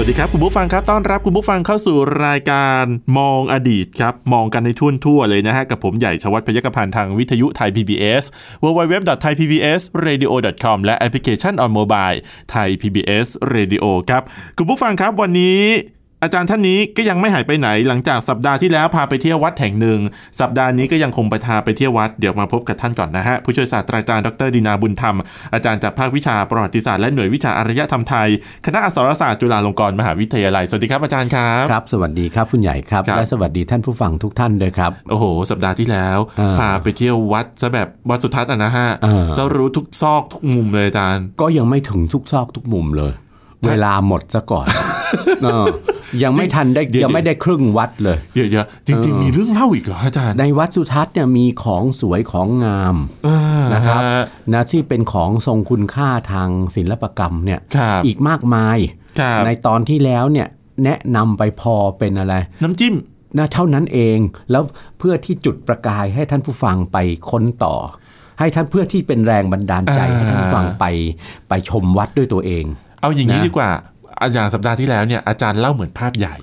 วัสดีครับคุณผู้ฟังครับต้อนรับคุณผู้ฟังเข้าสู่รายการมองอดีตครับมองกันในทุ่นทั่วเลยนะฮะกับผมใหญ่ชวัฒพยกพันธ์ทางวิทยุไทย PBS www.thaipbsradio.com และแอปพลิเคชัน on mobile ไทย PBS Radio ครับคุณผู้ฟังครับวันนี้ อาจารย์ท่านนี้ก็ยังไม่หายไปไหนหลังจากสัปดาห์ที่แล้วพาไปเที่ยววัดแห่งหนึ่ง สัปดาห์นี้ก็ยังคงไปทาไปเที่ยววัดเดี๋ยวมาพบกับท่านก่อนนะฮะ ผู้ช่วยศาสตราจารย์ดรดินาบุญธรรม อาจารย์จากภาควิชาประวัติศาสตร์และหน่วยวิชาอารยธรรมไทย คณะอักษรศาสตร์จุฬาลงกรณ์มหาวิทยาลัยสวัสดีครับอาจารย์ครับครับ สวัสดีครับคุณใหญ่ครับครับและสวัสดีท่านผู้ฟังทุกท่านด้วยครับโอ้โห สัปดาห์ที่แล้วอ่าพาไปเที่ยววัดซะแบบวัดสุทัศน์อะนะฮะอ่าจะรู้ทุกซอกทุกมุมเลยอาจารย์ ก็ยังไม่ถึงทุกซอกทุกมุมเลย เวลาหมดซะก่อนเออ ยังไม่ทันได้เดี๋ยวยังไม่ได้ครึ่งวัดเลยเดี๋ยวๆจริง ๆ มีเรื่องเล่าอีกเหรออาจารย์ในวัดสุทัศน์เนี่ยมีของสวยของงามอ่านะครับฮนะที่เป็นของทรงคุณค่าทางศิลปกรรมเนี่ยครับอีกมากมายครับในตอนที่แล้วเนี่ยแนะนำไปพอเป็นอะไร น้ำจิ้มนะเท่านั้นเองแล้วเพื่อที่จุดประกายให้ท่านผู้ฟังไปค้นต่อ ให้ท่านเพื่อที่เป็นแรงบันดาลใจอ่าให้ท่านผู้ฟังไปไปชมวัดด้วยตัวเอง เอาอย่างนี้นะดีกว่า อย่างสัปดาห์ที่แล้วเนี่ยอาจารย์เล่าเหมือนภาพใหญ่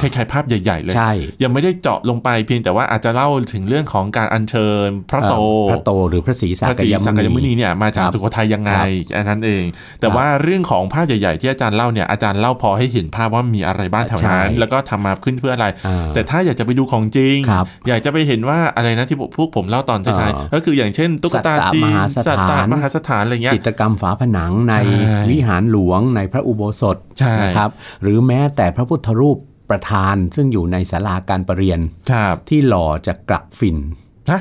คล้ายๆภาพใหญ่ ๆ เลยใช่ยังไม่ได้เจาะลงไปเพียงแต่ว่าอาจจะเล่าถึงเรื่องของการอัญเชิญพระโตพระโตหรือพระศรีสัพกระศรีสักยมุนีเนี่ยมาจากครับสุโขทัยยังไงครับอันนั้นเอง แต่ว่าเรื่องของภาพใหญ่ๆ ที่อาจารย์เล่าเนี่ยอาจารย์เล่าพอให้เห็นภาพว่ามีอะไรบ้างแถวนั้นใช่แล้วก็ทำมาขึ้นเพื่ออะไรอ่าแต่ถ้าอยากจะไปดูของจริงครับอยากจะไปเห็นว่าอะไรนะที่พวกผมเล่าตอนท้ายอ่าๆก็คืออย่างเช่น ตุ๊กตาสัตตจีนมหาสถานสัตตมหาสถานอะไรเงี้ยจิตรกรรมฝาผนังในใช่วิหารหลวงในพระอุโบสถใช่นะครับหรือแม้แต่พระพุทธรูป ประธานซึ่งอยู่ในศาลาการประเรียนครับที่หล่อจากกลักฝิ่นฮะ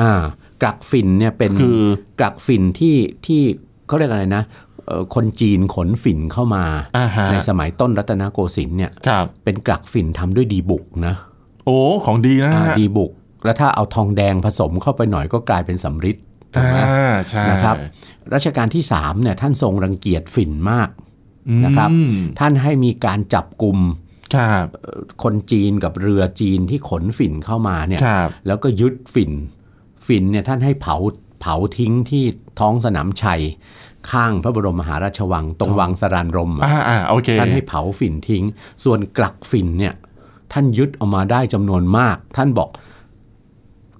อ่ากลักฝิ่นเนี่ยเป็นคือกลักฝิ่นที่ที่เขาเรียกอะไรนะเอ่อคนจีนขนฝิ่นเข้ามาอ่าฮะในสมัยต้นรัตนโกสินทร์เนี่ยครับเป็นกลักฝิ่นทำด้วยดีบุกนะ โอ้ของดีนะอ่าฮะดีบุก แล้วถ้าเอาทองแดงผสมเข้าไปหน่อยก็กลายเป็นสำริดถูกอ่าไหมใช่นะครับรัชกาลที่3เนี่ยท่านทรงรังเกียจฝิ่นมากอืมนะครับ ท่านให้มีการจับกลุ่ม ครับคนจีนกับเรือจีนที่ขนฝิ่นเข้ามาเนี่ยครับแล้วก็ยึดฝิ่นฝิ่นเนี่ยท่านให้เผาเผาทิ้งที่ท้องสนามชัย ข้างพระบรมมหาราชวัง ตรงวังสรานรมอะอ่าอ่าโอเคท่านให้เผาฝิ่นทิ้ง ส่วนกลักฝิ่นเนี่ยท่านยึดเอามาได้จำนวนมาก ท่านบอก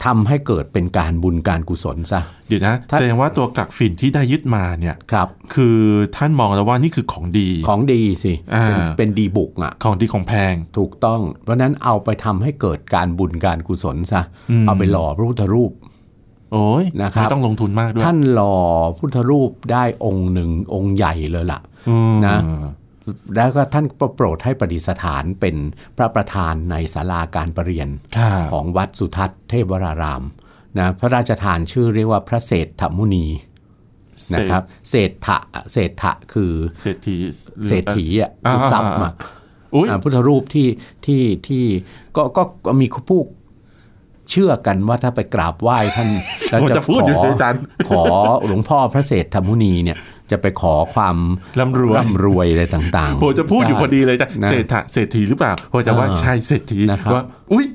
ทำให้เกิดเป็นการบุญการกุศลซะเดี๋ยวนะถ้าแสดงว่าตัวกักฝิ่นที่ได้ยึดมาเนี่ยครับ คือท่านมองแล้วว่านี่คือของดีของดีสิอ่าเป็นเป็นดีบุกอะของดีของแพงถูกต้อง เพราะฉะนั้นเอาไปทำให้เกิดการบุญการกุศลซะอืมเอาไปหล่อพระพุทธรูป โอ้ยนะครับไม่ต้องลงทุนมากด้วยท่านหล่อพุทธรูปได้องค์หนึ่งองค์ใหญ่เลยล่ะอืมนะ แล้วก็ท่านก็โปรดให้ประดิษฐานเป็นพระประธานในศาลาการประเรียนครับของวัดสุทัศน์เทพวรารามนะพระราชทานชื่อเรียกว่าพระเศรษฐมุนีนะครับเศรษฐะเศรษฐะคือเศรษฐีเศรษฐีอะคือทรัพย์อะอุ้ยอ่าพุทธรูปที่ที่ที่ก็ก็ก็มีผู้เชื่อกันว่าถ้าไปกราบไหว้ท่านแล้วผมจะจะขพูดอยู่อในดันขอหลวงพ่อพระเศรษฐมุนีเนี่ย จะไปขอความร่ำรวยร่ำรวยอะไรต่างๆผมจะพูดอยู่พอดีเลยจ้ะนะเศรษฐะเศรษฐีหรือเปล่าผมจะว่าอ่าใช่เศรษฐีนะครับว่าอุ้ย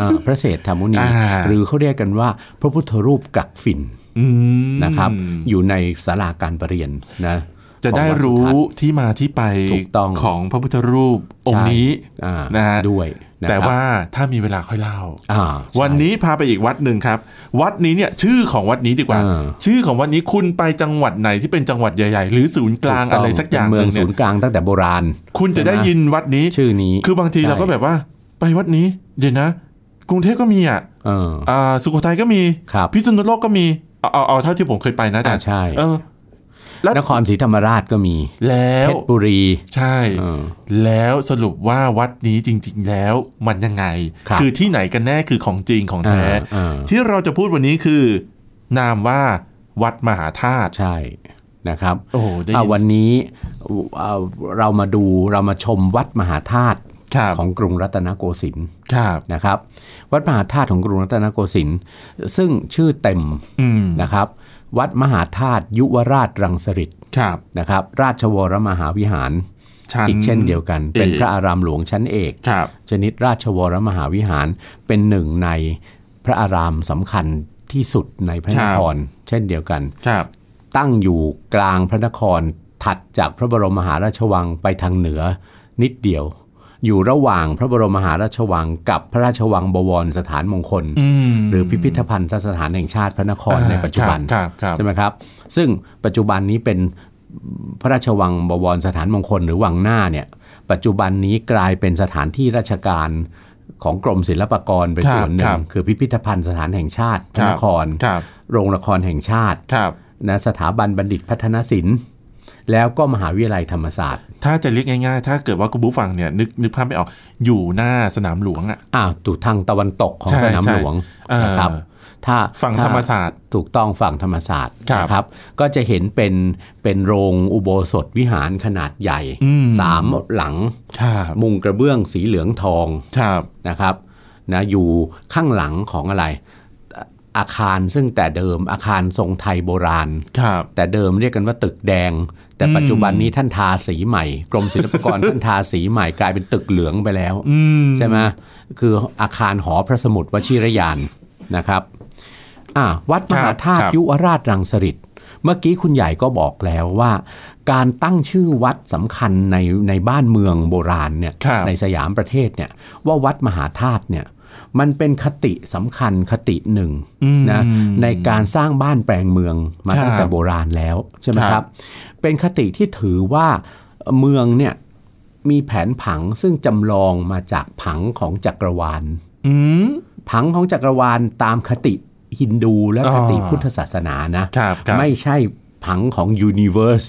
อ่าพระเศรษฐมุนีอ่าหรือเขาเรียกกันว่า พระพุทธรูปกักฝิ่นอืมนะครับอยู่ในศาลาการประเรียนนะ จะได้ของวัสุรู้ทัศน์ที่มาที่ไปถูกต้องของพระพุทธรูปองค์นี้อ่านะฮะด้วยนะครับแต่ว่าถ้ามีเวลาค่อยเล่าอ่าใช่วันนี้พาไปอีกวัดหนึ่งครับ วัดนี้เนี่ยชื่อของวัดนี้ดีกว่าเออชื่อของวัดนี้คุณไปจังหวัดไหนที่เป็นจังหวัดใหญ่ๆ หรือศูนย์กลางอะไรสักอย่างเป็นเมืองหนึ่ศูเนี่ยนย์กลางตั้งแต่โบราณ คุณจะได้ยินวัดนี้ชื่อนี้ คือบางทีใช่เราก็แบบว่า ไปวัดนี้เดี๋ยวนะ กรุงเทพก็มีอะเอออ่าสุโขทัยก็มีครับพิษณุโลกก็มีเอาเอาเอาเท่าที่ผมเคยไปนะอาจารย์อ่าใช่เออแล้ว นครศรีธรรมราชก็มีแล้วเพชรบุรีใช่เออแล้วสรุปว่าวัดนี้จริง ๆ แล้วมันยังไงครับอที่ไหนกันแน่คือของจริงของแท้อ่าอ่าที่เราจะพูดวันนี้คือ นามว่าวัดมหาธาตุใช่นะครับโอ้โหได้อะยินวันนี้เอ่อเรามาดูเรามาชมวัดมหาธาตุครับของกรุงรัตนโกสินทร์ครับนะครับ วัดมหาธาตุของกรุงรัตนโกสินทร์ซึ่งชื่อเต็มอืมนะครับ วัดมหาธาตุยุวราชรังสฤษครับนะครับ ราชวรมหาวิหารชั้นอีกเช่นเดียวกัน เป็นเอกพระอารามหลวงชั้นเอกครับชนิดราชวรมหาวิหารเป็นหนึ่งในพระอารามสำคัญที่สุดในพระนคร เช่นเดียวกันครับตั้งอยู่กลางพระนครถัดจากพระบรมมหาราชวังไปทางเหนือนิดเดียว อยู่ระหว่างพระบรมมหาราชวังกับพระราชวังบวรสถานมงคลอืมหรือพิพิธภัณฑ์สถานแห่งชาติพระนครในปัจจุบันครับครับใช่ไหมครับ ซึ่งปัจจุบันนี้เป็นพระราชวังบวรสถานมงคล หรือวังหน้าเนี่ยปัจจุบันนี้กลายเป็นสถานที่ราชการของกรมศิลปากรไปครับส่วนหนึ่ครังบคือพิพิธภัณฑ์สถานแห่งชาติพระนครครับโรงละครแห่งชาติครับนะสถาบันบัณฑิตพัฒนศิลป์ แล้วก็มหาวิทยาลัยธรรมศาสตร์ ถ้าจะเรียกง่ายๆ ถ้าเกิดว่าคุณผู้ฟังเนี่ยนึกนึกภาพไม่ออกอยู่หน้าสนามหลวงอะอ้าวถูกทางตะวันตกของใช่สนามหลวงใช่นะครับเออถ้าฝั่งถ้ธรรมศาสตร์ถูกต้องฝั่งธรรมศาสตร์ครับนะครับ ก็จะเห็นเป็นเป็นโรงอุโบสถวิหารขนาดใหญ่อืมสามหลังครับมุงกระเบื้องสีเหลืองทองครับนะครับนะอยู่ข้างหลังของอะไร อาคารซึ่งแต่เดิมอาคารทรงไทยโบราณครับแต่เดิมเรียกกันว่าตึกแดง แต่อืมปัจจุบันนี้ท่านทาสีใหม่ กรมศิลปากรท่านทาสีใหม่กลายเป็นตึกเหลืองไปแล้วอืมใช่ไหมคืออาคารหอพระสมุดวชิรยานนะครับอ่าวัดมหาธาตุยุวราชรังสฤษเมื่อกี้คุณใหญ่ก็บอกแล้วว่า การตั้งชื่อวัดสำคัญในในบ้านเมืองโบราณเนี่ยครับในสยามประเทศเนี่ยว่าวัดมหาธาตุเนี่ย มันเป็นคติสำคัญคติหนึ่งอืมนะในการสร้างบ้านแปลงเมืองมาครับตั้งแต่โบราณแล้วใช่ไหมครับครับ เป็นคติที่ถือว่าเมืองเนี่ยมีแผนผังซึ่งจำลองมาจากผังของจักรวาลอืมผังของจักรวาลตามคติฮินดูและอ๋อคติพุทธศาสนานะครับครับไม่ใช่ ผังของ universe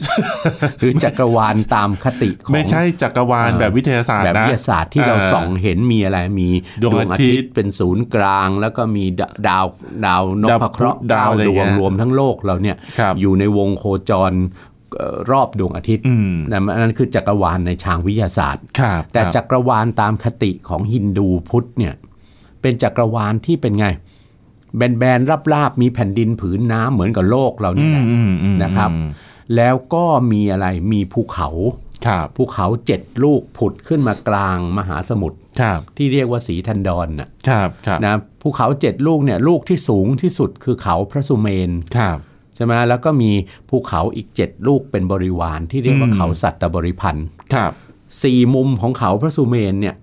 หรือจักรวาลตามคติของไม่ใช่จักรวาลเอ่อแบบวิทยาศาสตแบร์บนะวิทยาศาสตร์ที่เราเออส่องเห็นมีอะไรมีดวงอาทิตย์เป็นศูนย์กลาง แล้วก็มีดดาวดาวนพเคราะห์ดาวอะไรดวเงี้งยรวมทั้งโลกเราเนี่ยครับอยู่ในวงโคจรเอ่อรอบดวงอาทิตย์อืมนะนั่นคือจักรวาลในทางวิทยาศาสตร์ครับแต่ครับจักรวาลตามคติของฮินดูพุทธเนี่ยเป็นจักรวาลที่เป็นไง แบนๆราบๆมีแผ่นดินผืนน้ำเหมือนกับโลกเรานี่แหละอืมอืมนะครับ แล้วก็มีอะไรมีภูเขาครับภูเขาเจ็ดลูกผุดขึ้นมากลางมหาสมุทรครับที่เรียกว่าสีทันดอนนะครับครับนะภูเขาเจ็ดลูกเนี่ยลูกที่สูงที่สุดคือเขาพระสุเมนครับใช่ไหมแล้วก็มีภูเขาอีกเจ็ดลูกเป็นบริวารที่เรียกว่าอืมเขาสัตตบริพันธ์ครับสี่มุมของเขาพระสุเมนเนี่ย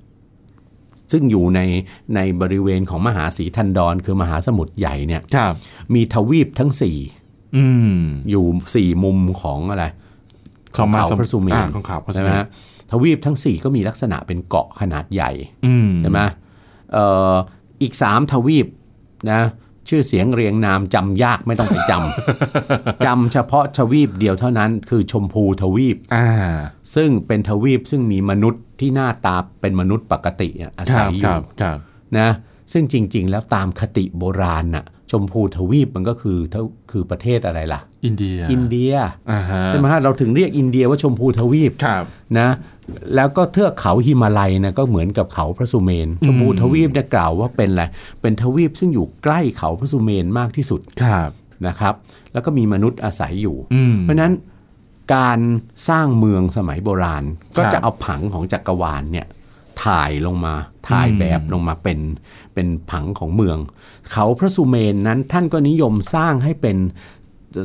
ซึ่งอยู่ในในบริเวณของมหาสีทันดอนคือมหาสมุทรใหญ่เนี่ยครับมีทวีปทั้งสี่อืมอยู่สี่มุมของอะไรของมาเขาพระสุเมอ่านของเขาพระสุใช่เมไหมนฮะทวีปทั้งสี่ก็มีลักษณะเป็นเกาะขนาดใหญ่อืมใช่ไหมเอ่ออีกสามทวีปนะ ชื่อเสียงเรียงนามจำยากไม่ต้องไปจำ จำเฉพาะทวีปเดียวเท่านั้นคือชมพูทวีปอ่าซึ่งเป็นทวีปซึ่งมีมนุษย์ที่หน้าตาเป็นมนุษย์ปกติอะอาคศัรัยบอครัยู่บครับนะซึ่งจริง ๆ แล้วตามคติโบราณน่ะชมพูทวีปมันก็คือเท่าคือประเทศอะไรล่ะ อินเดียอินเดียอ่าฮะใช่ไหมฮะเราถึงเรียกอินเดียว่าชมพูทวีปครับนะ แล้วก็เทือกเขาฮิมาลัยนะก็เหมือนกับเขาพระสุเมนชมพูทวีปเนี่ยกล่าวว่าเป็นอะไรเป็นทวีปซึ่งอยู่ใกล้เขาพระสุเมนมากที่สุดครับนะครับ แล้วก็มีมนุษย์อาศัยอยู่อืมเพราะฉะนั้นการสร้างเมืองสมัยโบราณ ก็ครับจะเอาผังของจักรวาลเนี่ยถ่ายลงมาถ่ายอืมแบบลงมาเป็นเป็นผังของเมือง เขาพระสุเมนนั้นท่านก็นิยมสร้างให้เป็น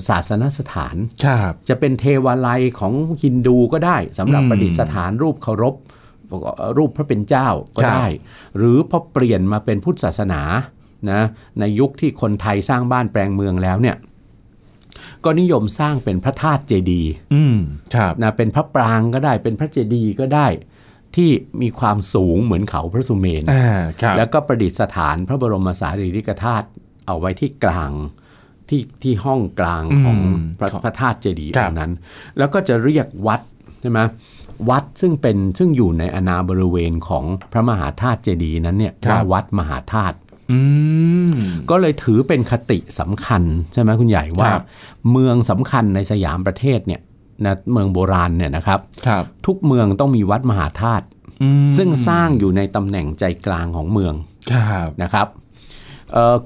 ศาสนสถานครับจะเป็นเทวาลัยของฮินดูก็ได้สำหรับอืมประดิษฐานรูปเคารพรูปพระเป็นเจ้าก็ครับได้ หรือพอเปลี่ยนมาเป็นพุทธศาสนานะในยุคที่คนไทยสร้างบ้านแปลงเมืองแล้วเนี่ยก็นิยมสร้างเป็นพระธาตุเจดีย์อืมครับนะเป็นพระปรางก็ได้เป็นพระเจดีย์ก็ได้ที่มีความสูงเหมือนเขาพระสุเมนอ่าครับแล้วก็ประดิษฐานพระบรมสารีริกธาตุเอาไว้ที่กลาง ที่ที่ห้องกลางของอืมพระครับพระธาตุเจดีย์ครับองค์นั้น แล้วก็จะเรียกวัดใช่ไหมวัดซึ่งเป็นซึ่งอยู่ในอนาบริเวณของพระมหาธาตุเจดีย์นั้นเนี่ยว่าวัดมหาธาตุอืมก็เลยถือเป็นคติสำคัญใช่ไหมคุณใหญ่ว่าครับเมืองสำคัญในสยามประเทศเนี่ยนะเมืองโบราณเนี่ยนะครับครับทุกเมืองต้องมีวัดมหาธาตุอืมซึ่งสร้างอยู่ในตำแหน่งใจกลางของเมืองครับนะครับเอ่อ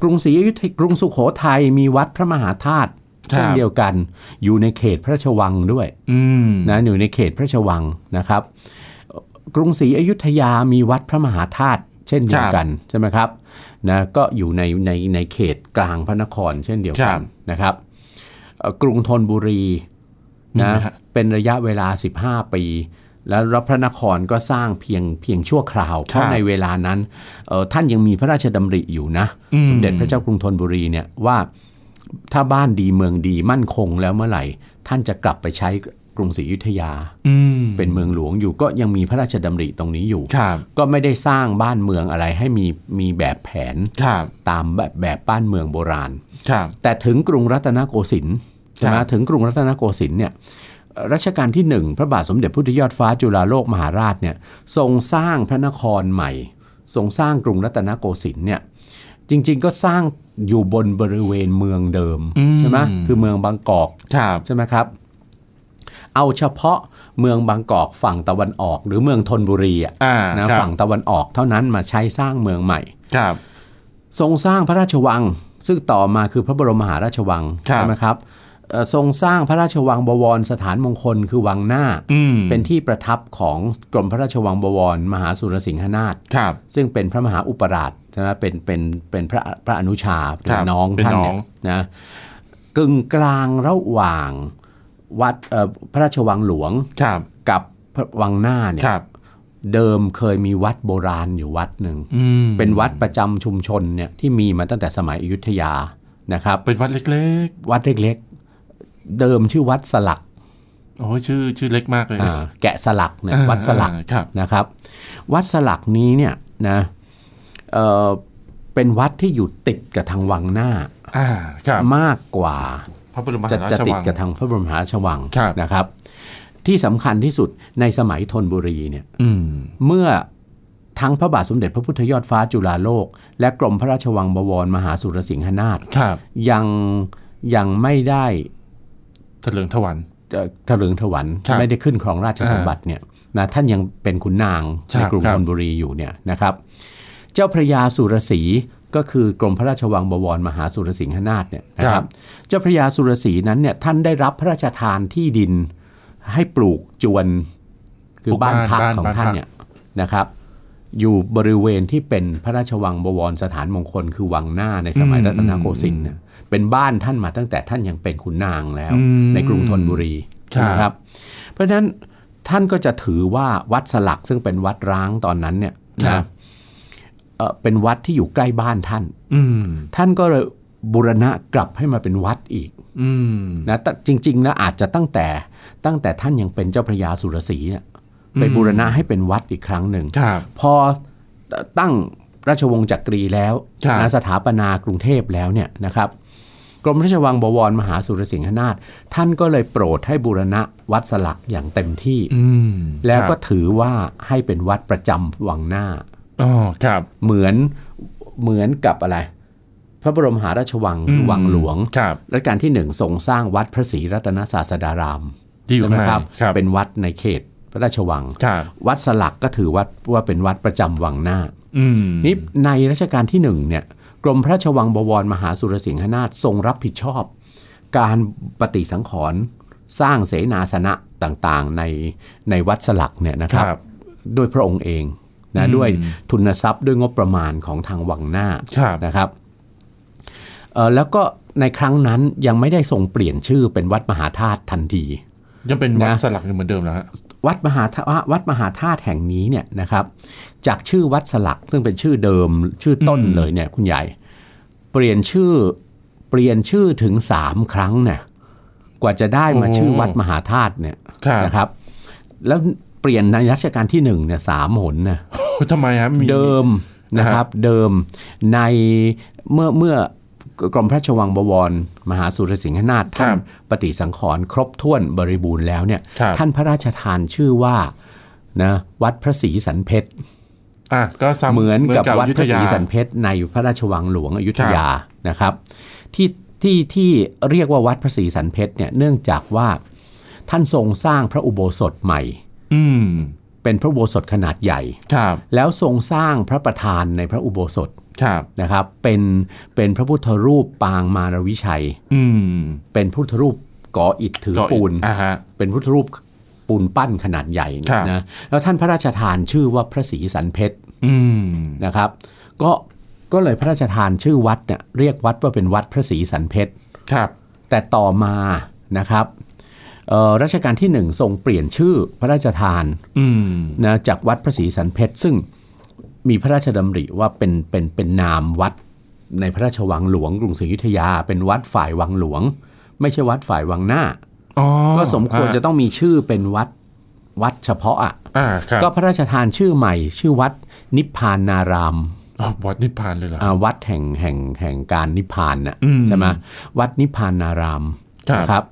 กรุงศรีอยุธยกรุงสุโขทัยมีวัดพระมหาธาตุครับเช่นเดียวกัน อยู่ในเขตพระราชวังด้วยอืมนะอยู่ในเขตพระราชวังนะครับ กรุงศรีอยุธยามีวัดพระมหาธาตุเช่นเดียวกันใช่ไหมครับนะก็อยู่ในในในเขตกลางพระนครเช่นเดียวกันนะครับเอ่อกรุงธนบุรีมีนะไหมฮะเป็นระยะเวลา 15 ปี แล้วรัฐพระนครก็สร้างเพียงเพียงชั่วคราว เพราะในเวลานั้นเอ่อท่านยังมีพระราชดำริอยู่นะอืมสมเด็จพระเจ้ากรุงธนบุรีเนี่ยว่าถ้าบ้านดีเมืองดีมั่นคงแล้วเมื่อไหร่ ท่านจะกลับไปใช้กรุงศรีอยุธยาอืมเป็นเมืองหลวงอยู่ก็ยังมีพระราชดำริตรงนี้อยู่ครับก็ไม่ได้สร้างบ้านเมืองอะไรให้มีมีแบบแผนครับตามแบบแบบบ้านเมืองโบราณครับแต่ถึงกรุงรัตนโกสินทร์ใช่ไหมครับถึงกรุงรัตนโกสินทร์เนี่ย รัชกาลที่หนึ่งพระบาทสมเด็จพุทธยอดฟ้าจุฬาโลกมหาราชเนี่ยทรงสร้างพระนครใหม่ ทรงสร้างกรุงรัตนโกสินทร์เนี่ยจริง ๆ ก็สร้างอยู่บนบริเวณเมืองเดิมอืมใช่ไหมคือเมืองบางกอกครับใช่ไหมครับ เอาเฉพาะเมืองบางกอกฝั่งตะวันออก หรือเมืองธนบุรีอะอ่านะครับฝั่งตะวันออกเท่านั้นมาใช้สร้างเมืองใหม่ครับ ทรงสร้างพระราชวัง ซึ่งต่อมาคือพระบรมมหาราชวังครับใช่ไหมครับเอ่อ ทรงสร้างพระราชวังบวรสถานมงคลคือวังหน้าอืมเป็นที่ประทับของกรมพระราชวังบวรมหาสุรสิงหนาถครับซึ่งเป็นพระมหาอุปราชใช่ไหมเป็นเป็นเป็นพระพระอนุชาเป็ครันบน้องเป็นท่านน้เนี่อยงนะกึ่งกลางระหว่างวัดเอ่อพระราชวังหลวงครับกับพระวังหน้าเนี่ยครับเดิมเคยมีวัดโบราณอยู่วัดหนึ่งอืมเป็นวัดประจำชุมชนเนี่ยที่มีมาตั้งแต่สมัยอยุธยานะครับ เป็นวัดเล็กวัดเล็กๆ เดิมชื่อวัดสลักๆโอ้ยชื่อชื่อเล็กมากเลยอ่าแกะสลักเนี่ยอ่าวัดสลักอ่าครับนะครับ วัดสลักนี้เนี่ยนะเอ่อเป็นวัดที่อยู่ติดกับทางวังหน้าอ่าครับมากกว่าพระบรมมจะหาราจะชติดวังกับทางพระบรมมหาราชวังครับนะครับ ที่สำคัญที่สุดในสมัยธนบุรีเนี่ยอืมเมื่อทั้งพระบาทสมเด็จพระพุทธยอดฟ้าจุฬาโลก และกรมพระราชวังบวรมหาสุรสิงหนาถครับยังยังไม่ได้เถลิงถวันเอ่อถลึงถวันครับไม่ได้ขึ้นครองราชสมบัติเนี่ยนะท่านยังเป็นขุนนางครัในบกรุงครับธนบุรีอยู่เนี่ยนะครับ เจ้าพระยาสุรศรีก็คือกรมพระราชวังบวรมหาสุรสิงหนาถเนี่ยนะครับ เจ้าพระยาสุรศรีนั้นเนี่ยท่านได้รับพระราชทานที่ดินให้ปลูกจวนคือบ้านพักของท่านเนี่ยนะครับ อยู่บริเวณที่เป็นพระราชวังบวรสถานมงคลคือวังหน้าในสมัยรัตนโกสินทร์ เนี่ยเป็นบ้านท่านมาตั้งแต่ท่านยังเป็นขุนนางแล้วอืมในกรุงธนบุรีครับใช่ไหมครับ เพราะฉะนั้นท่านก็จะถือว่าวัดสลักซึ่งเป็นวัดร้างตอนนั้นเนี่ยครันะบเอ่อเป็นวัดที่อยู่ใกล้บ้านท่านอืมท่านก็เลยบูรณะกลับให้มาเป็นวัดอีกอืมนะแต่จริงๆแล้วอาจจะตั้งแต่ตั้งแต่ท่านยังเป็นเจ้าพระยาสุรศรีเนี่ยไปอืมบูรณะให้เป็นวัดอีกครั้งหนึ่งครับพอตั้งราชวงศ์จักรีแล้วครับนะสถาปนากรุงเทพแล้วเนี่ยนะครับก รมราชวังบวรมหาสุรสิงหนาถท่านก็เลยโปรดให้บูรณะวัดสลักอย่างเต็มที่อืมแล้วก็ครับถือว่าให้เป็นวัดประจำวังหน้าอ๋อครับ เหมือนเหมือนกับอะไร พระบรมมหาราชวังคือวังหลวงครับรัชกาลที่หนึ่งทรงสร้างวัดพระศรีรัตนศาสดารามที่อยู่ใช่ไหมข้างในครับครับเป็นวัดในเขตพระราชวังครับวัดสลักก็ถือว่าว่าเป็นวัดประจำวังหน้าอืมนี่ในรัชกาลที่หนึ่งเนี่ยก รมพระราชวังบวรมหาสุรสิงหนาถทรงรับผิดชอบ การปฏิสังขรณ์สร้างเสนาสนะต่างๆในในวัดสลักเนี่ยนะครับครับด้วยพระองค์เองนะอืมด้วยทุนทรัพย์ด้วยงบประมาณของทางวังหน้าครับนะครับเอ่อแล้วก็ในครั้งนั้นยังไม่ได้ทรงเปลี่ยนชื่อเป็นวัดมหาธาตุทันทียังเป็นวัดนะสลักอยู่เหมือนเดิมแล้วฮะ วัดมหาธาวัดมหาธาตุแห่งนี้เนี่ยนะครับ จากชื่อวัดสลักซึ่งเป็นชื่อเดิมชื่อต้นอืมเลยเนี่ยคุณใหญ่เปลี่ยนชื่อเปลี่ยนชื่อถึงสามครั้งเนี่ยกว่าจะได้มาชื่อวัดมหาธาตุเนี่ยครับนะครับ แล้วเปลี่ยนในรัชกาลที่หนึ่งเนี่ยสามหนนะโอ้ทำไมฮะมีเดิมนะคนะครัรับบเดิมในเมื่อเมื่อ กรมพระราชวังบวร มหาสุรสิงหนาถท่านปฏิสังขรณ์ครบถ้วนบริบูรณ์แล้วเนี่ยครับท่านพระราชทานชื่อว่านะวัดพระศรีสันเพชรอะก็ซ้ำเหมือนกับวัดอยุพระธศยารีสันเพชรในพระราชวังหลวงอยุธยานะครับ ที่ที่ที่เรียกว่าวัดพระศรีสันเพชรเนี่ยเนื่องจากว่าท่านทรงสร้างพระอุโบสถใหม่ อืมเป็นพระอุโบสถขนาดใหญ่ครับแล้วทรงสร้างพระประธานในพระอุโบสถครับ นะครับเป็นเป็นพระพุทธรูปปางมารวิชัยอืมเป็นพุทธรูปก่ออิฐถือก็ปูนอ่าฮะเป็นพุทธรูปปูนปั้นขนาดใหญ่ครับนะแล้วท่านพระราชทานชื่อว่าพระศรีสันเพชรอืมนะครับ ก็ก็เลยพระราชทานชื่อวัดเนี่ยเรียกวัดว่าเป็นวัดพระศรีสันเพชรครับแต่ต่อมานะครับเอ่อรัชกาลที่หนึ่งทรงเปลี่ยนชื่อพระราชทานอืมนะจากวัดพระศรีสันเพชรซึ่ง มีพระราชดำริว่าเป็นเป็นเป็นนามวัดในพระราชวังหลวงกรุงศรีอยุธยา เป็นวัดฝ่ายวังหลวง ไม่ใช่วัดฝ่ายวังหน้าอ๋อก็สมควรจะต้องมีชื่อเป็นวัดวัดเฉพาะอะอ่าครับก็พระราชทานชื่อใหม่ ชื่อวัดนิพพานนารามอ๋อวัดนิพพานเลยเหรออ่าวัดแห่งแห่งแห่งการนิพพานน่ะอืมใช่ไหมวัดนิพพานนารามครับนะครับ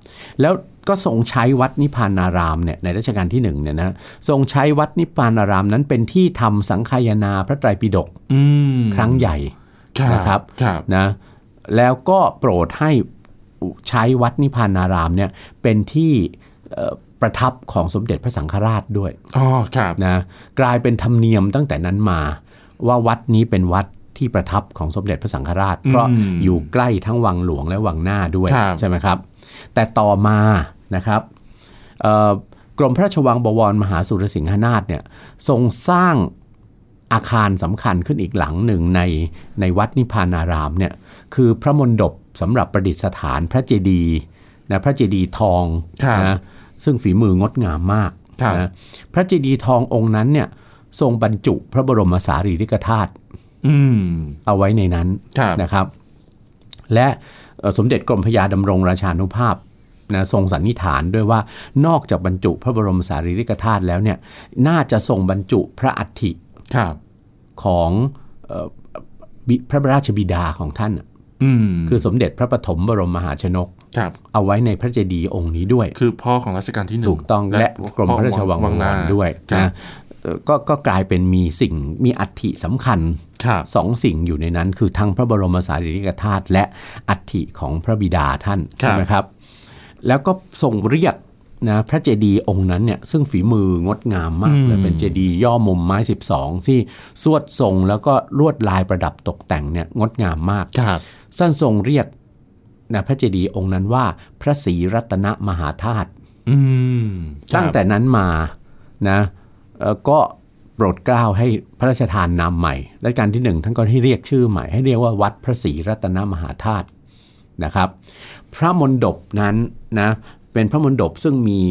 แล้ว ก็ทรงใช้วัดนิพพานนารามเนี่ยในรัชกาลที่หนึ่งเนี่ยนะทรงใช้วัดนิพพานนารามนั้นเป็นที่ทำสังฆายนาพระไตรปิฎกอืมครั้งใหญ่นะครับครับนะแล้วก็โปรดให้ใช้วัดนิพพานนารามเนี่ยเป็นที่เอ่อประทับของสมเด็จพระสังฆราชด้วยอ๋อครับนะกลายเป็นธรรมเนียมตั้งแต่นั้นมา ว่าวัดนี้เป็นวัดที่ประทับของสมเด็จพระสังฆราช เพราะอยู่ใกล้ทั้งวังหลวงและวังหน้าด้วยครับใช่ไหมครับ แต่ต่อมา นะครับเอ่อกรมพระราชวังบวรมหาสุรสิงหนาถเนี่ยทรงสร้างอาคารสำคัญขึ้นอีกหลังหนึ่งในในวัดนิพพานารามเนี่ยคือพระมณฑปสำหรับประดิษฐานพระเจดีย์นะพระเจดีย์ทองครับนะซึ่งฝีมืองดงามมากครับนะพระเจดีย์ทององค์นั้นเนี่ยทรงบรรจุพระบรมสารีริกธาตุอืมเอาไว้ในนั้นครับนะครับ และเอ่อสมเด็จกรมพระยาดำรงราชานุภาพ นะทรงสันนิษฐานด้วยว่านอกจากบรรจุพระบรมสารีริกธาตุแล้วเนี่ยน่าจะทรงบรรจุพระอัฐิครับของเอ่อบิพระราชบิดาของท่านน่ะอืมคือสมเด็จพระปฐมบรมมหาชนกครับเอาไว้ในพระเจดีย์องค์นี้ด้วย คือพ่อของรัชกาลที่หนึ่งถูกต้องและกรมพระราชวังวังหน้าบวรด้วยครับนะเอ่อก็ก็กลายเป็นมีสิ่งมีอัฐิสำคัญครับสองสิ่งอยู่ในนั้น คือทั้งพระบรมสารีริกธาตุและอัฐิของพระบิดาท่านครับใช่ไหมครับ แล้วก็ทรงเรียกนะพระเจดีย์องค์นั้นเนี่ยซึ่งฝีมืองดงามมากเลยเป็นเจดีย์ย่อมุมไม้ 12 ที่สวดทรงแล้วก็ลวดลายประดับตกแต่งเนี่ยงดงามมากครับท่านทรงเรียกนะพระเจดีย์องค์นั้นว่าพระศรีรัตนมหาธาตุอืมครับตั้งแต่นั้นมานะเอ่อก็โปรดเกล้าให้พระราชทานนามใหม่รัชกาลที่หนึ่งท่านก็ให้เรียกชื่อใหม่ให้เรียกว่าวัดพระศรีรัตนมหาธาตุ นะครับ พระมณฑปนั้นนะเป็นพระมณฑปซึ่งมี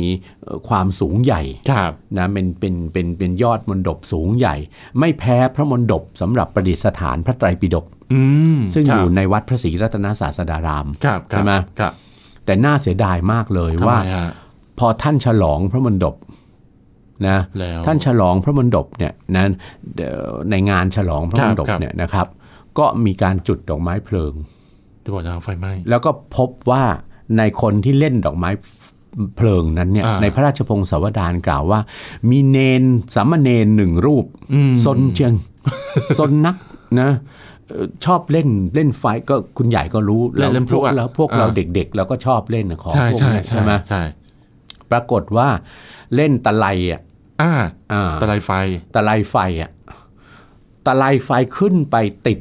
เอ่อความสูงใหญ่ครับนะเป็นเป็นเป็นเป็นยอดมณฑปสูงใหญ่ ไม่แพ้พระมณฑปสำหรับประดิษฐานพระไตรปิฎกอืมซึ่งครับอยู่ในวัดพระศรีรัตนศาสดารามครับครับใช่ไหมครับแต่น่าเสียดายมากเลยทำว่าไมฮะพอท่านฉลองพระมณฑปนะแล้วท่านฉลองพระมณฑปเนี่ยนะเอ่อในงานฉลองพระมณฑปครับเนี่ยนะครับ ก็มีการจุดดอกไม้เพลิง จะบอกนะไฟไหม้แล้วก็พบว่าในคนที่เล่นดอกไม้เพลิงนั้นเนี่ยอ่าในพระราชพงศาวดารกล่าวว่า มีเนนสามเณรหนึ่งรูปอืมซนเจียงซนนักนะเอ่อชอบเล่นเล่นไฟก็คุณใหญ่ก็รู้เล่นเล่นพลุพวกอะเราพวกเราอ่าเด็กๆเราก็ชอบเล่นของใช่พวกใช่เนี้ยใช่ใช่ไหมใช่ปรากฏว่าเล่นตะไลอะอ่าอ่าตะไลไฟตะไลไฟอะตะไลไฟขึ้นไปติด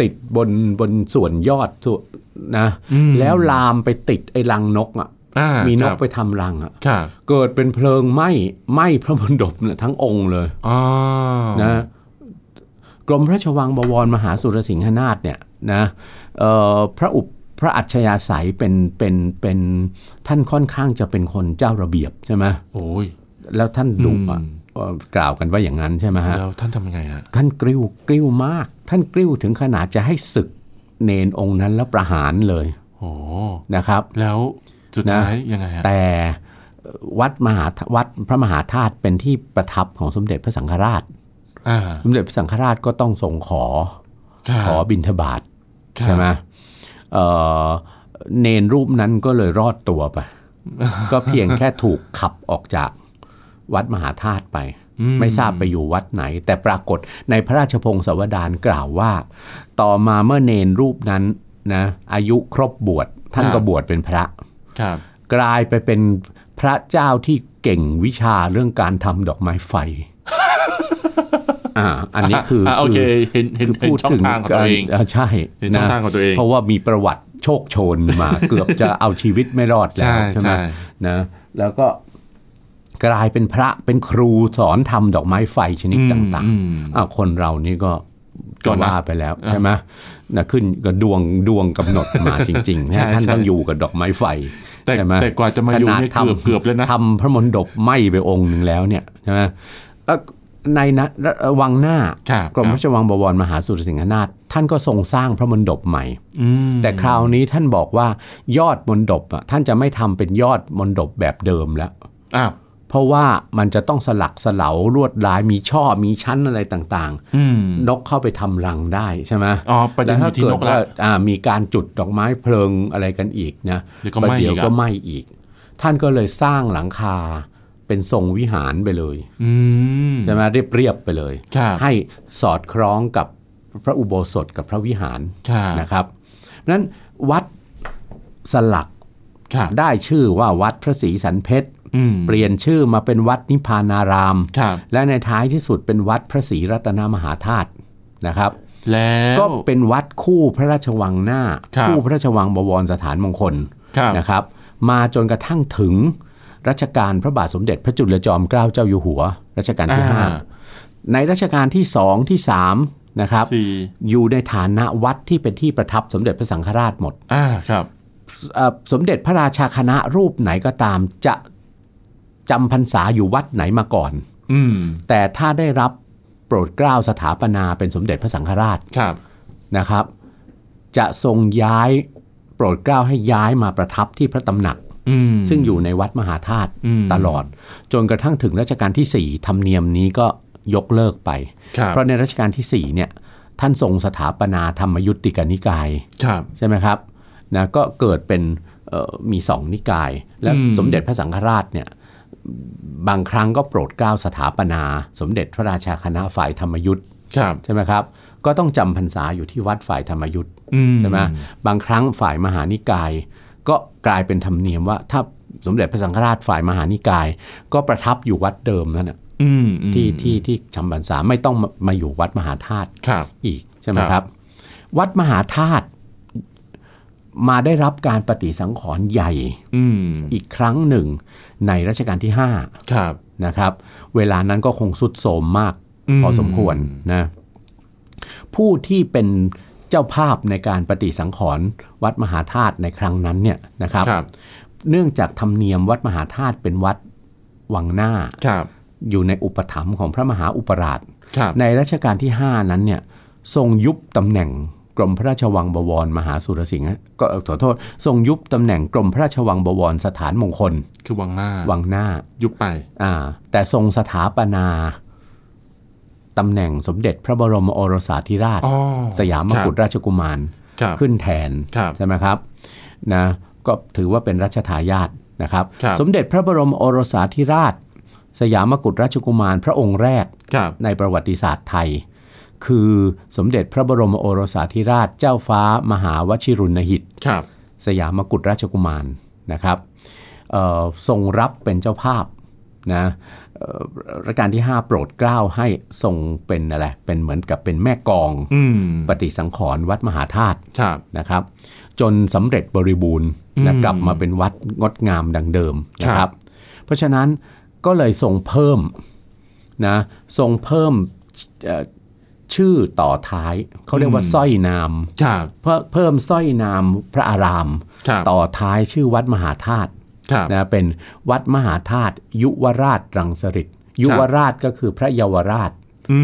ติดบนบนส่วนยอดส่วนนะอืมแล้วลามไปติดไอ้รังนกอะอ่ามีนคกรับไปทำรังอะครับเกิดเป็นเพลิงไหม้ไหม้พระมณฑปเนี่ยทั้งองค์เลยอ๋อนะกรมพระราชวังบวรมหาสุรสิงหนาถเนี่ยนะเอ่อพระอุปพระอัจฉริยะใสยเป็นเป็นเป็นท่านค่อนข้างจะเป็นคนเจ้าระเบียบใช่ไหมโอ้ยแล้วท่านดุอะอืมเอ่อกล่าวกันว่าอย่างนั้นใช่ไหมฮะแล้วท่านทำยังไงฮะท่านกริ้วกริ้วมาก ท่านกริ้วถึงขนาดจะให้ศึกเนนองค์นั้นแล้วประหารเลยโอ้นะครับ แล้วสุดท้ายยังไงฮะแต่วัดมหาวัดพระมหาธาตุเป็นที่ประทับของสมเด็จพระสังฆราชอ่าสมเด็จพระสังฆราชก็ต้องทรงขอครับขอบิณฑบาตครับใช่ไหมเอ่อเนนรูปนั้นก็เลยรอดตัวไป ก็เพียงแค่ถูกขับออกจากวัดมหาธาตุไปอื ไม่ทราบไปอยู่วัดไหน แต่ปรากฏในพระราชพงศาวดารกล่าวว่า ต่อมาเมื่อเนนรูปนั้นนะอายุครบบวชท่านก็บวชเป็นพระครับกลายไปเป็นพระเจ้าที่เก่งวิชาเรื่องการทำดอกไม้ไฟอ่าอันนี้คืออ่าโอเคเห็นเห็นคือเห็นพูดช่องถึงทางของตัวเองาใช่เห็นช่องทางของตัวเองเพราะว่ามีประวัติโชคโชนมา เกือบจะเอาชีวิตไม่รอดแล้วใช่ใช่ไหมใช่นะแล้วก็ กลายเป็นพระเป็นครูสอนทำดอกไม้ไฟชนิดต่างอืมๆอ่าคนเรานี่ก็ก็ก็นะว่าไปแล้วใช่ไหมนะขึ้นก็ดวงดวงกำหนดมาจริงๆใช่นะท่านใช่ต้องอยู่กับดอกไม้ไฟแต่ใช่ไหมแต่กว่าจะมาอยู่ขนาดเนี่ยทำเกือบเกือบแล้วนะทำพระมณฑปไหม้ไปองค์หนึ่งแล้วเนี่ยใช่ไหมเอ่อในนะวังหน้าครับกรมคพรับระราชวังบวรมหาสุรสิงหนาถท่านก็ทรงสร้างพระมณฑปใหม่อืมแต่คราวนี้ท่านบอกว่ายอดมณฑปอะท่านจะไม่ทำเป็นยอดมณฑปแบบเดิมแล้วอ้าว เพราะว่ามันจะต้องสลักสลาลวดลายมีช่อมีชั้นอะไรต่างอืมๆนกเข้าไปทำรังได้ใช่ไหมอ๋อประเด็นอถ้ายู่ที่เกินดกแล้ว่าวอ่ามีการจุดดอกไม้เพลิงอะไรกันอีกนะเดี๋ยวก็ประไหม้เดี๋ยวอีกอะก็ไหม้อีก ท่านก็เลยสร้างหลังคาเป็นทรงวิหารไปเลยอืมใช่ไหมเรียบเรียบๆไปเลยครับให้สอดคล้องกับพระอุโบสถกับพระวิหารครับนะครับเพราะฉะนั้นวัดสลักครับได้ชื่อว่าวัดพระศรีสันเพชรอืม เปลี่ยนชื่อมาเป็นวัดนิพพานารามครับและในท้ายที่สุดเป็นวัดพระศรีรัตนมหาธาตุนะครับ แล้วก็เป็นวัดคู่พระราชวังหน้าครับคู่พระราชวังบวรสถานมงคลครับนะครับ มาจนกระทั่งถึงรัชกาลพระบาทสมเด็จพระจุลจอมเกล้าเจ้าอยู่หัว รัชกาลที่อ่า5ในรัชกาลที่สองที่สามนะครับสี่อยู่ในฐานะวัดที่เป็นที่ประทับสมเด็จพระสังฆราชหมดอ่าครับเอ่อสมเด็จพระราชาคณะรูปไหนก็ตามจะ จำพรรษาอยู่วัดไหนมาก่อนอืมแต่ถ้าได้รับโปรดเกล้าสถาปนาเป็นสมเด็จพระสังฆราชครับนะครับ จะทรงย้ายโปรดเกล้าให้ย้ายมาประทับที่พระตำหนักอืมซึ่งอยู่ในวัดมหาธาตุอืมตลอด จนกระทั่งถึงรัชกาลที่4ธรรมเนียมนี้ก็ยกเลิกไปครับเพราะในรัชกาลที่4เนี่ยท่านทรงสถาปนาธรรมยุติกานิกายครับใช่ไหมครับนะก็เกิดเป็นเอ่อมีสองนิกาย และอืมสมเด็จพระสังฆราชเนี่ย บางครั้งก็โปรดเกล้าสถาปนา สมเด็จพระราชาคณะฝ่ายธรรมยุทธ์ครับใช่ไหมครับ ก็ต้องจำพรรษาอยู่ที่วัดฝ่ายธรรมยุทธ์อืมใช่ไหมบางครั้งฝ่ายมหานิกาย ก็กลายเป็นธรรมเนียมว่าถ้าสมเด็จพระสังฆราชฝ่ายมหานิกาย ก็ประทับอยู่วัดเดิมนั่นนะอืมอืมที่ที่ที่จำพรรษาไม่ต้องมามาอยู่วัดมหาธาตุครับอีกใช่ไหมครับครับ วัดมหาธาตุมาได้รับการปฏิสังขรณ์ใหญ่อืมอีกครั้งหนึ่ง ในรัชกาลที่ครับ5นะครับ เวลานั้นก็คงสุดโทรมมากอืมพอสมควรนะผู้ที่เป็นเจ้าภาพในการปฏิสังขรณ์วัดมหาธาตุในครั้งนั้นเนี่ยนะครับครับเนื่องจากธรรมเนียมวัดมหาธาตุเป็นวัดวังหน้าครับอยู่ในอุปถัมภ์ของพระมหาอุปราชครับในรัชกาลที่ 5 นั้นเนี่ยทรงยุบตำแหน่งก รมพระราชวังบวรมหาสุรสิงห์ก็เอ่อขอโทษ ทรงยุบตำแหน่งกรมพระราชวังบวรสถานมงคล คือวังหน้า วังหน้า ยุบไป อ่า แต่ทรงสถาปนาตำแหน่งสมเด็จพระบรมโอรสาธิราชอ๋อสยามมกุฎราชกุมารครับขึ้นแทนครับใช่ไหมครับ นะ ก็ถือว่าเป็นรัชทายาทนะครับครับ สมเด็จพระบรมโอรสาธิราช สยามมกุฎราชกุมารพระองค์แรกครับในประวัติศาสตร์ไทย คือสมเด็จพระบรมโอรสาธิราชเจ้าฟ้ามหาวชิรุณหิตครับสยามกุฎราชกุมารนะครับเอ่อทรงรับเป็นเจ้าภาพนะเอ่อรัชกาลที่ 5 โปรดเกล้าให้ทรงเป็นอะไรเป็นเหมือนกับเป็นแม่กองอืมปฏิสังขรณ์วัดมหาธาตุครับนะครับ จนสำเร็จบริบูรณ์นะอืมกลับมาเป็นวัดงดงามดังเดิมนะคครัรับบเพราะฉะนั้นก็เลยทรงเพิ่มนะทรงเพิ่มเอ่อ ชื่อต่อท้ายเขาเรียกว่าสร้อยนามครับเพิ่มเพิ่มสร้อยนามพระอารามครับต่อท้ายชื่อวัดมหาธาตุครับนะเป็นวัดมหาธาตุยุวราชรังสฤษยุวราชก็คือพระเยาวราช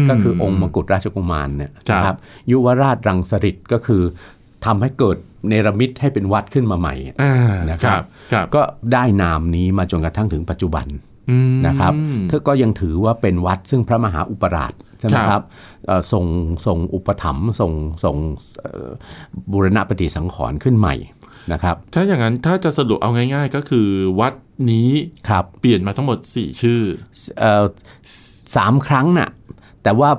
มก็คือองค์มกุฎราชกุมารเนี่ยครับนะครับยุวราชรังสฤษก็คือทำให้เกิดเนรมิตให้เป็นวัดขึ้นมาใหม่อ่านะคครัรับบครับ ก็ได้นามนี้มาจนกระทั่งถึงปัจจุบันอืม นะครับเธอก็ยังถือว่าเป็นวัดซึ่งพระมหาอุปราชใช่ไหมครับครับเอ่อส่งส่งอุปถัมภ์ส่งส่งเอ่อบูรณปฏิสังขรณ์ขึ้นใหม่นะครับถ้าอย่างนั้นถ้าจะสรุปเอาง่าย ๆ ก็คือวัดนี้ครับเปลี่ยนมาทั้งหมด 4 ชื่อเอ่อสามครั้งน่ะแต่ว่า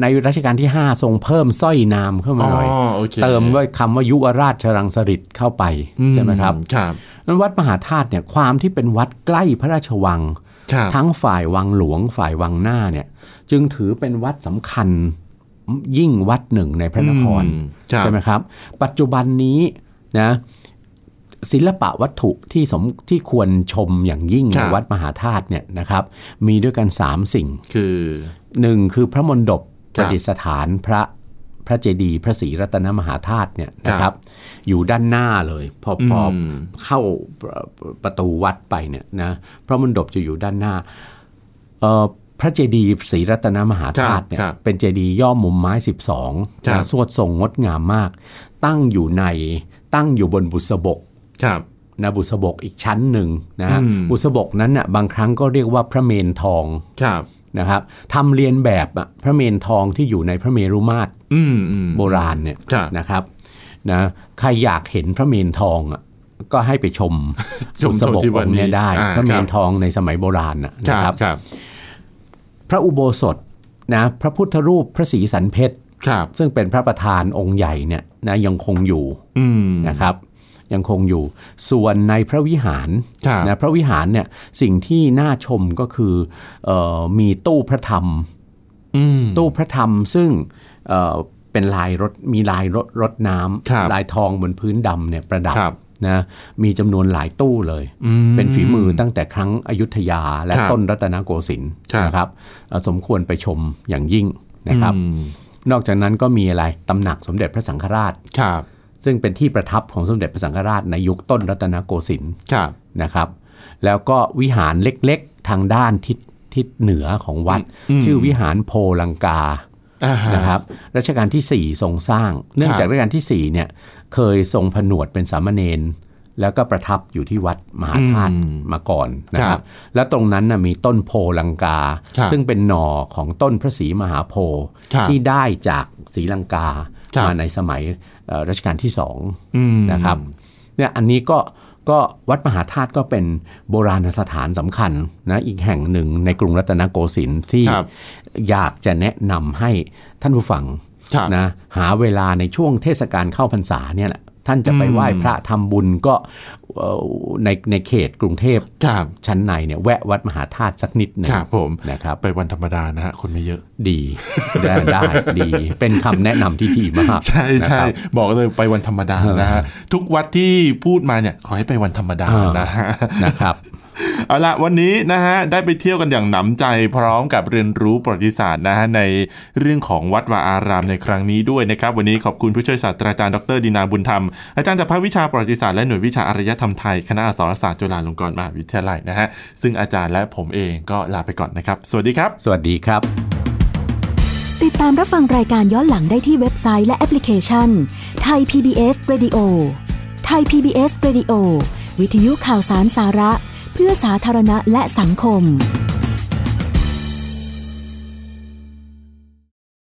ในรัชกาลที่ 5 ทรงเพิ่มสร้อยนามเข้ามาหน่อยอ๋อโอเคเติมด้วยคำว่ายุวราชรังสฤษเข้าไปอืใช่ไหมครับครับนั้นวัดมหาธาตุเนี่ยความที่เป็นวัดใกล้พระราชวังครับ ทั้งฝ่ายวังหลวงฝ่ายวังหน้าเนี่ย จึงถือเป็นวัดสำคัญยิ่งวัดหนึ่งในพระนครอืมครับใช่ไหมครับ ปัจจุบันนี้นะศิลปะวัตถุที่สมที่ควรชมอย่างยิ่งครัในบวัดมหาธาตุเนี่ยนะครับ มีด้วยกัน 3 สิ่งคือหนึ่งคือพระมณฑปคปรับระดิษฐานพระ พระเจดีย์พระศรีรัตนมหาธาตุเนี่ยนะคครัรับบอยู่ด้านหน้าเลยพอพออมเข้าประประตูวัดไปเนี่ยนะพระมณฑปจะอยู่ด้านหน้าเอ่อพระเจดีย์ศรีรัตนมหาธาตุเนี่ยครับเป็นเจดีย์ย่อมุมไม้ 12ครับนะสวดทรงงดงามมาก ตั้งอยู่ในตั้งอยู่บนบุษบกครับนะบุษบกอีกชั้นหนึ่งนะฮะอืมบุษบกนั้นน่ะบางครั้งก็เรียกว่าพระเมนทองครับนะครับทำเรียนแบบอะพระเมนทองที่อยู่ในพระเมรุมาตรอืมอืม โบราณเนี่ยครับนะครับนะใครอยากเห็นพระเมนทองอะก็ให้ไปชมชมบุษบกชมที่วัอนงค์นี้เนี่ยได้อ่าพระเมครันบทองในสมัยโบราณน่ะคนะรับครับครับพระอุโบสถนะพระพุทธรูปพระศรีสันเพชรครับซึ่งเป็นพระประธานองค์ใหญ่เนี่ยนะยังคงอยู่อืมนะครับ ยังคงอยู่ ส่วนในพระวิหารครับนะพระวิหารเนี่ยสิ่งที่น่าชมก็คือเออมีตู้พระธรรมอืมตู้พระธรรมซึ่ง เอ่อเป็นลายรถมีลายรถรถน้ครับำลายทองบนพื้นดำเนี่ยประดับครับนะมีจำนวนหลายตู้เลยอืมเป็นฝีมือตั้งแต่ครั้งอยุธยาและครับต้นรัตนโกสินทร์ครับนะครับเอ่อสมควรไปชมอย่างยิ่งนะครับอืมนอกจากนั้นก็มีอะไรตำหนักสมเด็จพระสังฆราชครับซึ่งเป็นที่ประทับของสมเด็จพระสังฆราชในยุคต้นรัตนโกสินทร์ครับนะครับ แล้วก็วิหารเล็กๆทางด้านทิศทิศเหนือของวัดอืมชื่อวิหารโพลังกาอ่าฮ นะครับรัชกาลที่ 4 ทรงสร้าง เนื่องจากรัชกาลที่4เนี่ยเคยทรงผนวดเป็นสามเณรแล้วก็ประทับอยู่ที่วัดมหาธาตุอืมมาก่อนนะคครัรับบแล้วตรงนั้นนะมีต้นโพลังกาครับซึ่งเป็นหน่อของต้นพระศรีมหาโพธิ์ครับที่ได้จากศรีลังกาครับมาในสมัยเอ่อรัชกาลที่สองอืมนะครับเนี่ยอันนี้ก็ ก็วัดมหาธาตุก็เป็นโบราณสถานสำคัญนะอีกแห่งหนึ่งในกรุงรัตนโกสินทร์ที่ครับอยากจะแนะนำให้ท่านผู้ฟังครับนะหาเวลาในช่วงเทศกาลเข้าพรรษาเนี่ยแหละท่านจะไปอืมไหว้พระทำบุญก็เอ่อ ในในเขตกรุงเทพครับชั้นในเนี่ยแวะวัดมหาธาตุสักนิดหนึงครับผมนะครับไปวันธรรมดานะฮะคนไม่เยอะดีได้ได้ดี เป็นคำแนะนำที่ดีมากใช่ใช่นะครับบอกเลยไปวันธรรมดานะฮะทุกวัดที่พูดมาเนี่ยขอให้ไปวันธรรมดาอ่านนะฮะนะครับ เอาละวันนี้นะฮะได้ไปเที่ยวกันอย่างหนำใจพร้อมกับเรียนรู้ประวัติศาสตร์นะฮะในเรื่องของวัดวาอารามในครั้งนี้ด้วยนะครับ วันนี้ขอบคุณผู้ช่วยศาสตราจารย์ดรดินาบุญธรรม อาจารย์จากภาควิชาประวัติศาสตร์และหน่วยวิชาอารยธรรมไทยคณะอักษรศาสตร์จุฬาลงกรณ์มหาวิทยาลัยนะฮะซึ่งอาจารย์และผมเองก็ลาไปก่อนนะครับ สวัสดีครับ สวัสดีครับ ติดตามรับฟังรายการย้อนหลังได้ที่เว็บไซต์และแอปพลิเคชันไทย PBS Radio ไทย PBS Radio วิทยุข่าวสารสาระเพื่อสาธารณะและสังคม